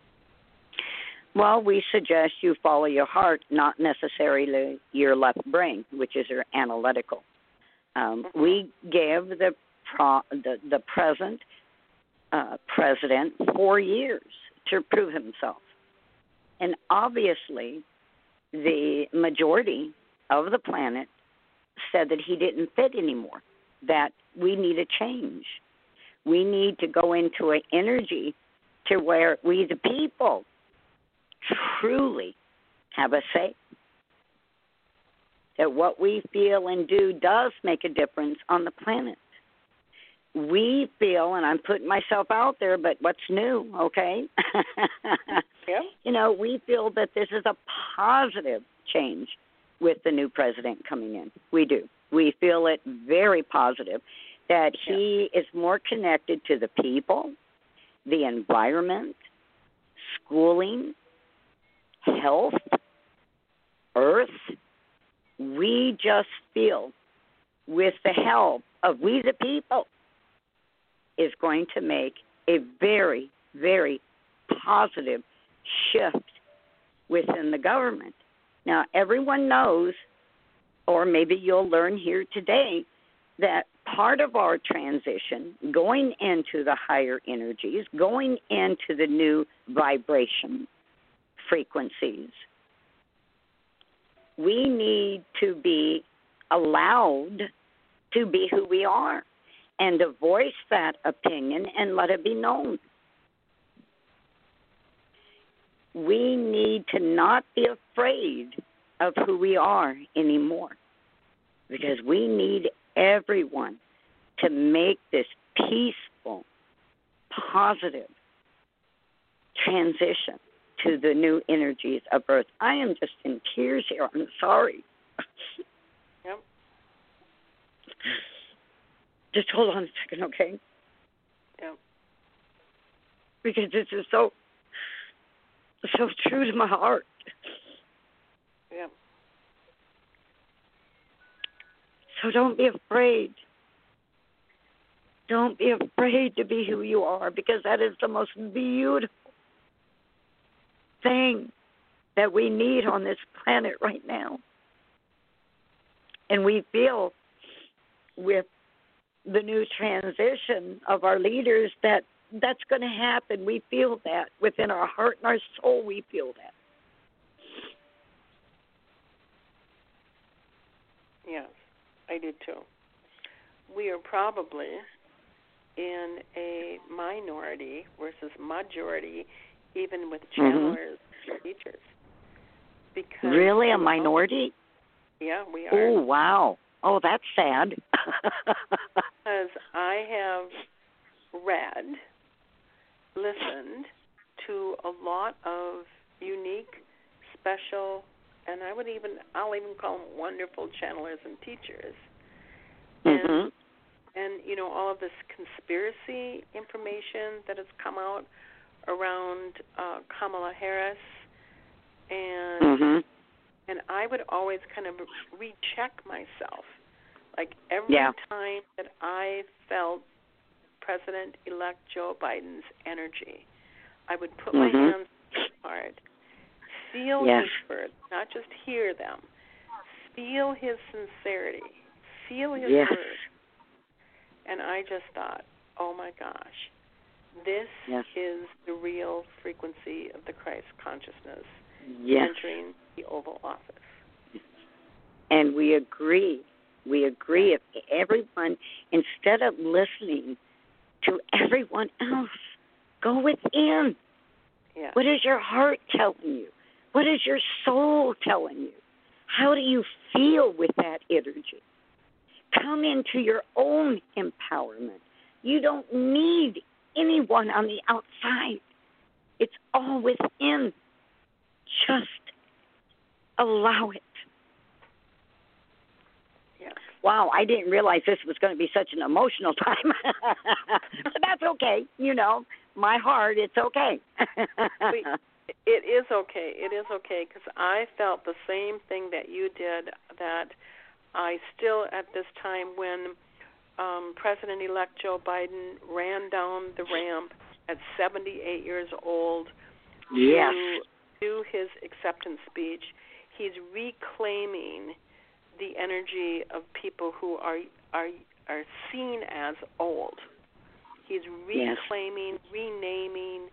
Well, we suggest you follow your heart, not necessarily your left brain, which is your analytical. Um, Mhm. We give the pro, the, the present uh, president four years to prove himself, and obviously, the majority of the planet said that he didn't fit anymore. That we need a change. We need to go into an energy to where we, the people, truly have a say. That what we feel and do does make a difference on the planet. We feel, and I'm putting myself out there, but what's new, okay? Yeah. You know, we feel that this is a positive change with the new president coming in. We do. We feel it very positive that he is more connected to the people, the environment, schooling, health, earth. We just feel, with the help of we the people, is going to make a very, very positive shift within the government. Now, everyone knows, or maybe you'll learn here today, that part of our transition, going into the higher energies, going into the new vibration frequencies, we need to be allowed to be who we are and to voice that opinion and let it be known. We need to not be afraid of who we are anymore because we need everyone to make this peaceful, positive transition to the new energies of Earth. I am just in tears here. I'm sorry. Yep. Just hold on a second, okay? Yep. Because this is so so true to my heart. Yep. So don't be afraid. Don't be afraid to be who you are because that is the most beautiful thing that we need on this planet right now. And we feel with the new transition of our leaders that that's going to happen. We feel that within our heart and our soul. We feel that. Yes, I do too. We are probably in a minority versus majority, even with Mm-hmm. teachers. Because Really, a minority? Yeah, we are. Oh, wow. Oh, that's sad. because I have read, listened to a lot of unique, special, and I would even I'll even call them wonderful channelers and teachers. mhm. And you know all of this conspiracy information that has come out around uh, Kamala Harris, and Mhm. and I would always kind of recheck myself. Like every Yeah. time that I felt President elect Joe Biden's energy, I would put my Mhm. hands on his heart, feel Yes. his words, not just hear them, feel his sincerity, feel his Yes. words. And I just thought, oh my gosh, this Yes. is the real frequency of the Christ consciousness Yes. entering the Oval Office. And we agree. We agree. If everyone, instead of listening to everyone else, go within. Yeah. What is your heart telling you? What is your soul telling you? How do you feel with that energy? Come into your own empowerment. You don't need anyone on the outside, it's all within. Just allow it. Wow, I didn't realize this was going to be such an emotional time. but that's okay. You know, my heart, it's okay. It is okay. It is okay because I felt the same thing that you did. That I still, at this time, when um, President-elect Joe Biden ran down the ramp at 78 years old yes. to do his acceptance speech, he's reclaiming the energy of people who are are are seen as old. He's Yes. reclaiming, renaming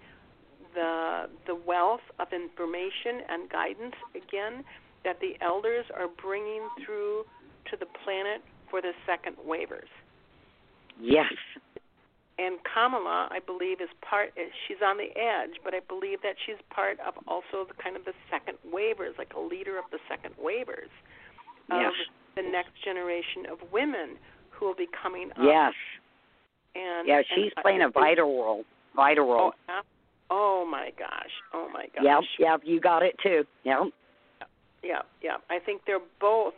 the the wealth of information and guidance again that the elders are bringing through to the planet for the second wavers. Yes. And Kamala, I believe, is part. She's on the edge, but I believe that she's part of also the kind of the second wavers, like a leader of the second wavers of Yes. the next generation of women who will be coming up. Yes. And Yeah, she's I- playing a vital role. Vital Oh, role. ab- oh my gosh! Oh my gosh! Yep, yep, you got it too. Yep. Yeah, yeah. I think they're both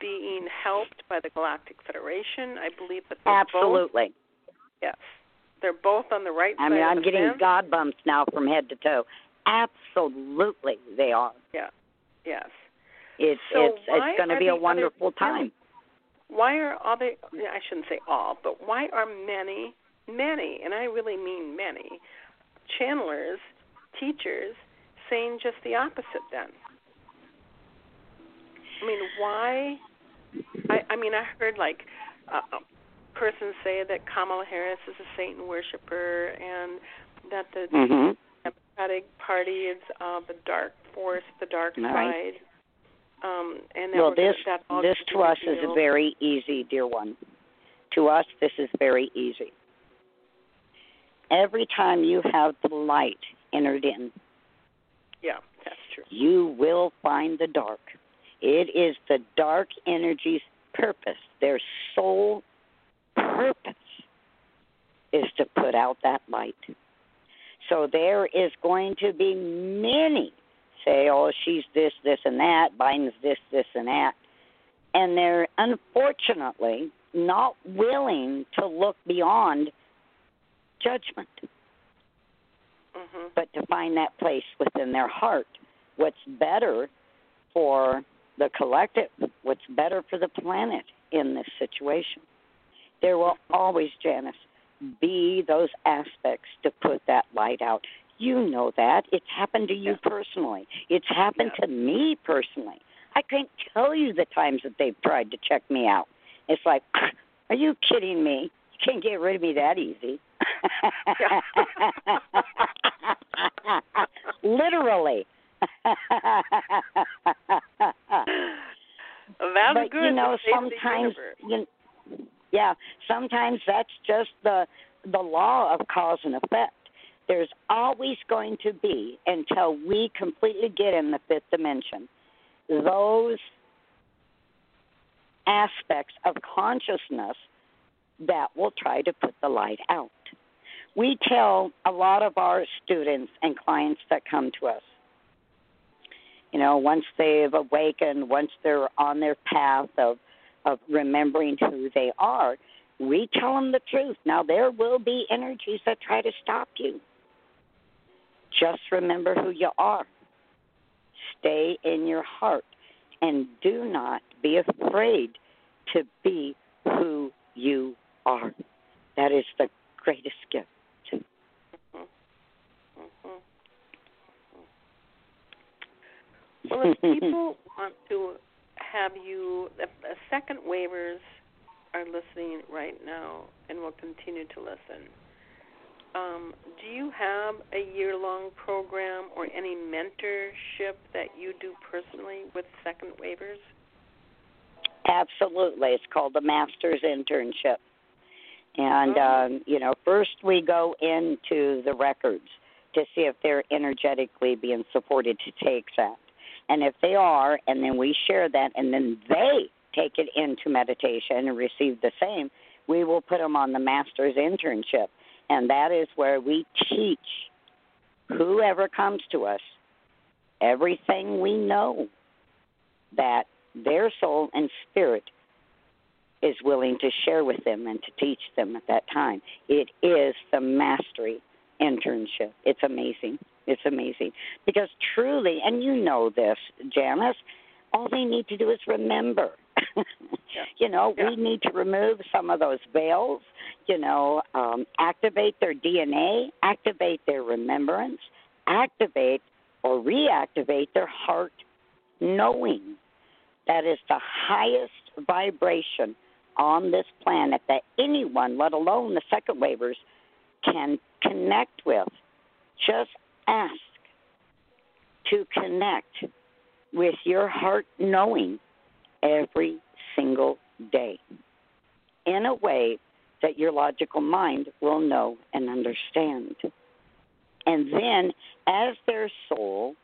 being helped by the Galactic Federation. I believe that they're both. Absolutely. Yes, they're both on the right side. I mean, I'm getting fence. God bumps now from head to toe. Absolutely, they are. Yeah. Yes. It's So it's it's going to be a wonderful two- time. Why are all the? I shouldn't say all, but why are many, many, and I really mean many, channelers, teachers saying just the opposite? Then. I mean, why? I I mean, I heard like a a person say that Kamala Harris is a Satan worshiper, and that the Mhm. Democratic Party is uh, the dark force, the dark All side. Um, and that Well, this this gonna us is revealed. very easy, dear one. To us, this is very easy. Every time you have the light entered in, Yeah, that's true. you will find the dark. It is the dark energy's purpose, their sole purpose is to put out that light. So there is going to be many say, oh, she's this, this, and that, Biden's this, this, and that. And they're unfortunately not willing to look beyond judgment Mhm. but to find that place within their heart. What's better for the collective, what's better for the planet in this situation. There will always, Janice, be those aspects to put that light out. You know that. It's happened to you Yeah. personally. It's happened Yeah. to me personally. I can't tell you the times that they've tried to check me out. It's like, Are you kidding me? You can't get rid of me that easy. Literally. That's but good. you know, sometimes you, yeah, sometimes that's just the the law of cause and effect. There's always going to be until we completely get in the fifth dimension those aspects of consciousness that will try to put the light out. We tell a lot of our students and clients that come to us, you know, once they've awakened, once they're on their path of, of remembering who they are, we tell them the truth. Now, there will be energies that try to stop you. Just remember who you are. Stay in your heart and do not be afraid to be who you are. That is the greatest gift. Well, if people want to have you, if uh, second wavers are listening right now and will continue to listen, um, do you have a year long program or any mentorship that you do personally with second wavers? Absolutely. It's called the Master's Internship. And, oh. um, you know, first we go into the records to see if they're energetically being supported to take that. And if they are, and then we share that, and then they take it into meditation and receive the same, we will put them on the Master's Internship and that is where we teach whoever comes to us everything we know that their soul and spirit is willing to share with them and to teach them at that time. It is the mastery internship. It's amazing. It's amazing. Because truly, and you know this, Janice, all they need to do is remember. yeah. You know, yeah. we need to remove some of those veils, you know, um, activate their DNA, activate their remembrance, activate or reactivate their heart knowing. That is the highest vibration on this planet that anyone, let alone the second wavers, can connect with. Just ask to connect with your heart knowing every single day in a way that your logical mind will know and understand. And then, as their soul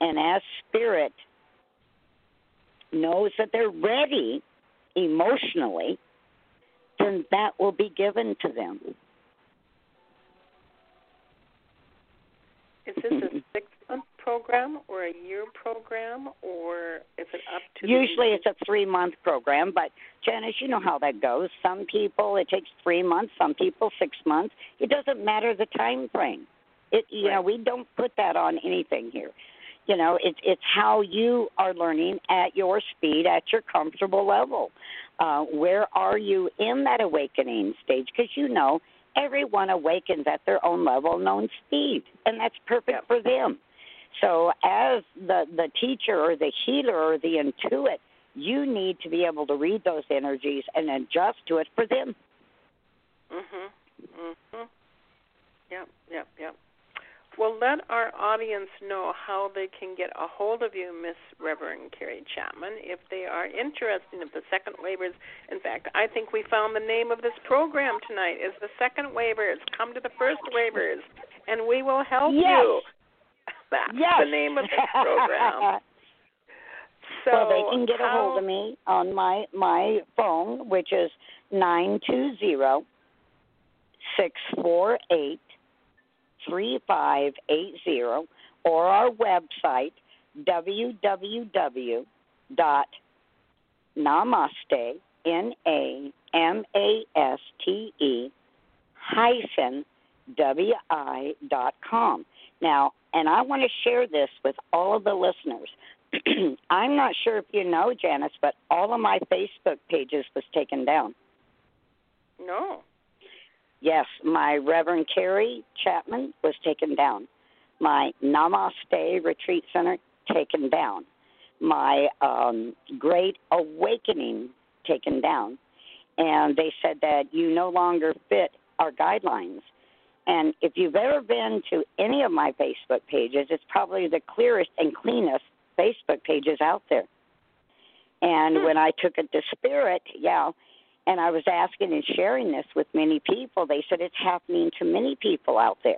and as spirit knows that they're ready emotionally, then that will be given to them. Is this a six month program or a year program, or is it up to? Usually, it's a three month program, but Janice, you know how that goes. Some people it takes three months, some people six months. It doesn't matter the time frame. It you right. know we don't put that on anything here. You know, it's it's how you are learning at your speed, at your comfortable level. Uh, where are you in that awakening stage? Because you know everyone awakens at their own level, known speed, and that's perfect for them. So, as the the teacher or the healer or the intuit, you need to be able to read those energies and adjust to it for them. Mhm. Mhm. Yep. Yep. Yep. Well, let our audience know how they can get a hold of you, Miss Reverend Kari Chapman, if they are interested in the second wavers. In fact, I think we found the name of this program tonight is the second wavers. Come to the first wavers, and we will help yes. you. That's yes. the name of this program. So well, they can get how... a hold of me on my my phone, which is nine two zero six four eight three five eight zero, or our website www namaste n a m a s t e hyphen w i dot com. Now, and I want to share this with all of the listeners. I'm not sure if you know, Janice, but all of my Facebook pages was taken down. No. Yes, my Reverend Kari Chapman was taken down. My Namaste Retreat Center taken down. My um, Great Awakening taken down. and they said that you no longer fit our guidelines. And if you've ever been to any of my Facebook pages, it's probably the clearest and cleanest Facebook pages out there. And Hmm. when I took it to Spirit, yeah, and I was asking and sharing this with many people, they said it's happening to many people out there.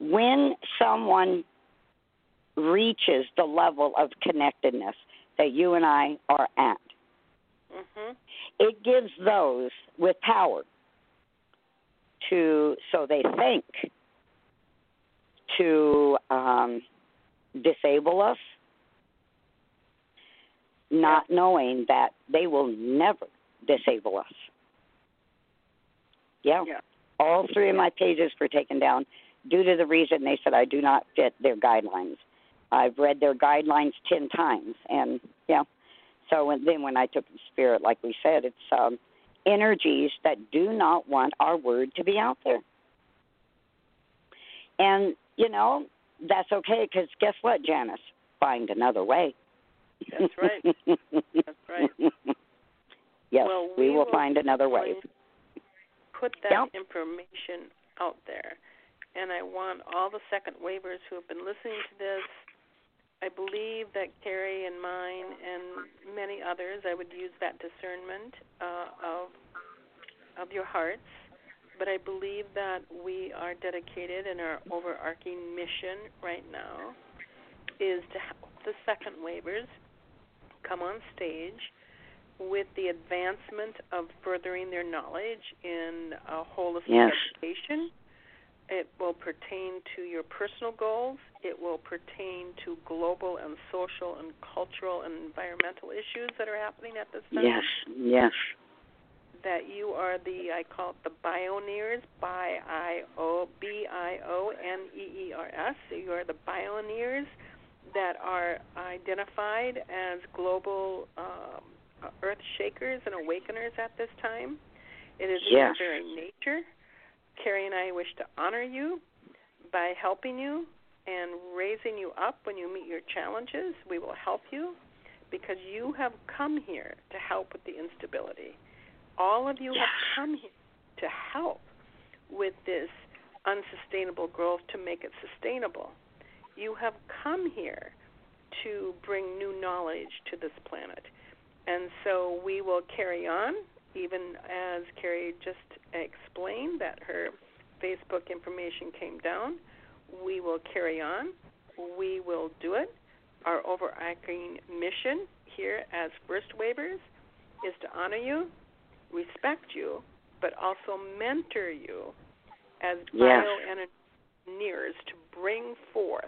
When someone reaches the level of connectedness that you and I are at, Mhm. it gives those with power to so they think to um, disable us not knowing that they will never disable us yeah. Yeah. all three of my pages were taken down due to the reason they said i do not fit their guidelines i've read their guidelines ten times and yeah so when, then when I took the spirit, like we said, it's um, energies that do not want our word to be out there. And, you know, that's okay because guess what, Janice? Find another way. That's right. That's right. Yes, Well, we, we will will find another way. Put that Yep. information out there. And I want all the second wavers who have been listening to this. I believe that Kari and mine and many others, I would use that discernment uh, of of your hearts. But I believe that we are dedicated, and our overarching mission right now is to help the second wavers come on stage with the advancement of furthering their knowledge in a holistic Yes. education. It will pertain to your personal goals. It will pertain to global and social and cultural and environmental issues that are happening at this time. Yes, yes. That you are the I call it the bioneers, bi I O B I O N E E R S. You are the bioneers that are identified as global um, earth shakers and awakeners at this time. It is in your very nature. Kari and I wish to honor you by helping you and raising you up when you meet your challenges. We will help you because you have come here to help with the instability. All of you Yes. have come here to help with this unsustainable growth to make it sustainable. You have come here to bring new knowledge to this planet. And so we will carry on, even as Kari just explained that her Facebook information came down. We will carry on. We will do it. Our overarching mission here as First Wavers is to honor you, respect you, but also mentor you as Yes. bioengineers to bring forth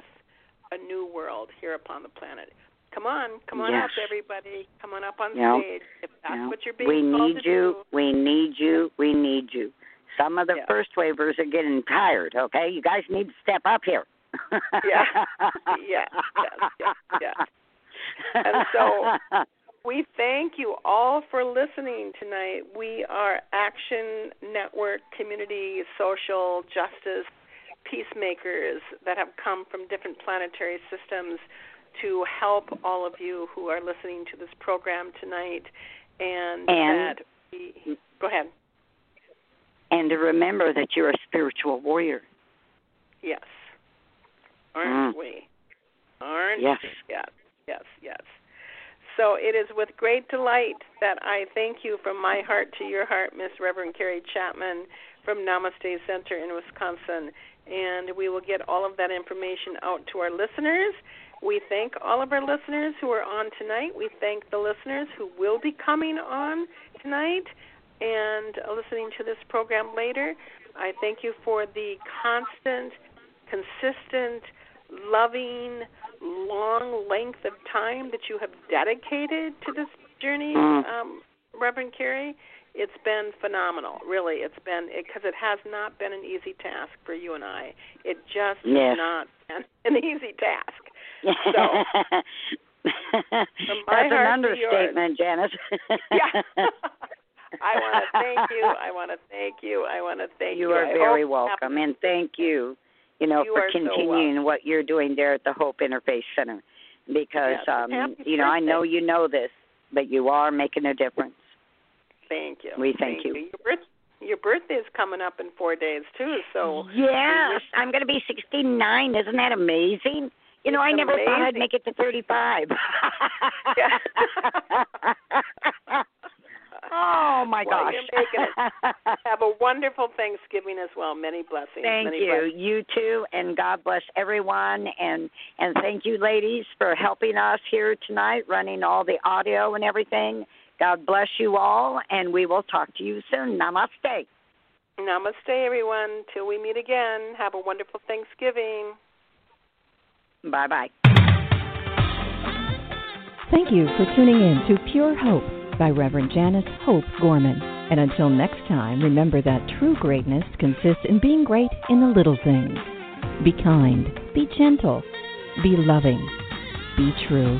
a new world here upon the planet. Come on, come on up, everybody. Come on up on Yeah. stage. If that's Yeah. what you're being we called need to you. do. We need you. We need you. Some of the Yeah. first wavers are getting tired. Okay, you guys need to step up here. Yeah. yeah, yes, yes, yes. And so- We thank you all for listening tonight. We are Action Network Community Social Justice Peacemakers that have come from different planetary systems to help all of you who are listening to this program tonight. And, And- that we, go ahead. and to remember that you're a spiritual warrior. Yes. Aren't Mm. we? Aren't Yes. we? Yes, yes, yes. So it is with great delight that I thank you from my heart to your heart, Miss Reverend Kari Chapman from Namaste Center in Wisconsin. And we will get all of that information out to our listeners. We thank all of our listeners who are on tonight. We thank the listeners who will be coming on tonight and listening to this program later. I thank you for the constant, consistent, loving, long length of time that you have dedicated to this journey, Mm. um, Reverend Kari. It's been phenomenal, really. It's been because it, has not been an easy task for you and I. It just Yes. has not been an easy task. That's an heart to yours. understatement, Janice. yeah. I want to thank you. I want to thank you. I want to thank you. You are very welcome, and thank you, you know, You for are so continuing what you're doing there at the Hope Interface Center. Because, Yes, um, happy you know, I know you know this, but you are making a difference. Thank you. We thank, thank you. you. Your, birth, your birthday is coming up in four days too, so yes, I'm going to be 69. Isn't that amazing? You know, it's I never amazing. thought I'd make it to 35. oh my well, gosh! You're making it. Have a wonderful Thanksgiving as well. Many blessings. Thank Many you. Blessings. You too, and God bless everyone. And and thank you, ladies, for helping us here tonight, running all the audio and everything. God bless you all, and we will talk to you soon. Namaste. Namaste, everyone. Till we meet again. Have a wonderful Thanksgiving. Bye bye. Thank you for tuning in to Pure Hope by Reverend Janice Hope Gorman. And until next time, remember that true greatness consists in being great in the little things. Be kind, be gentle, be loving, be true.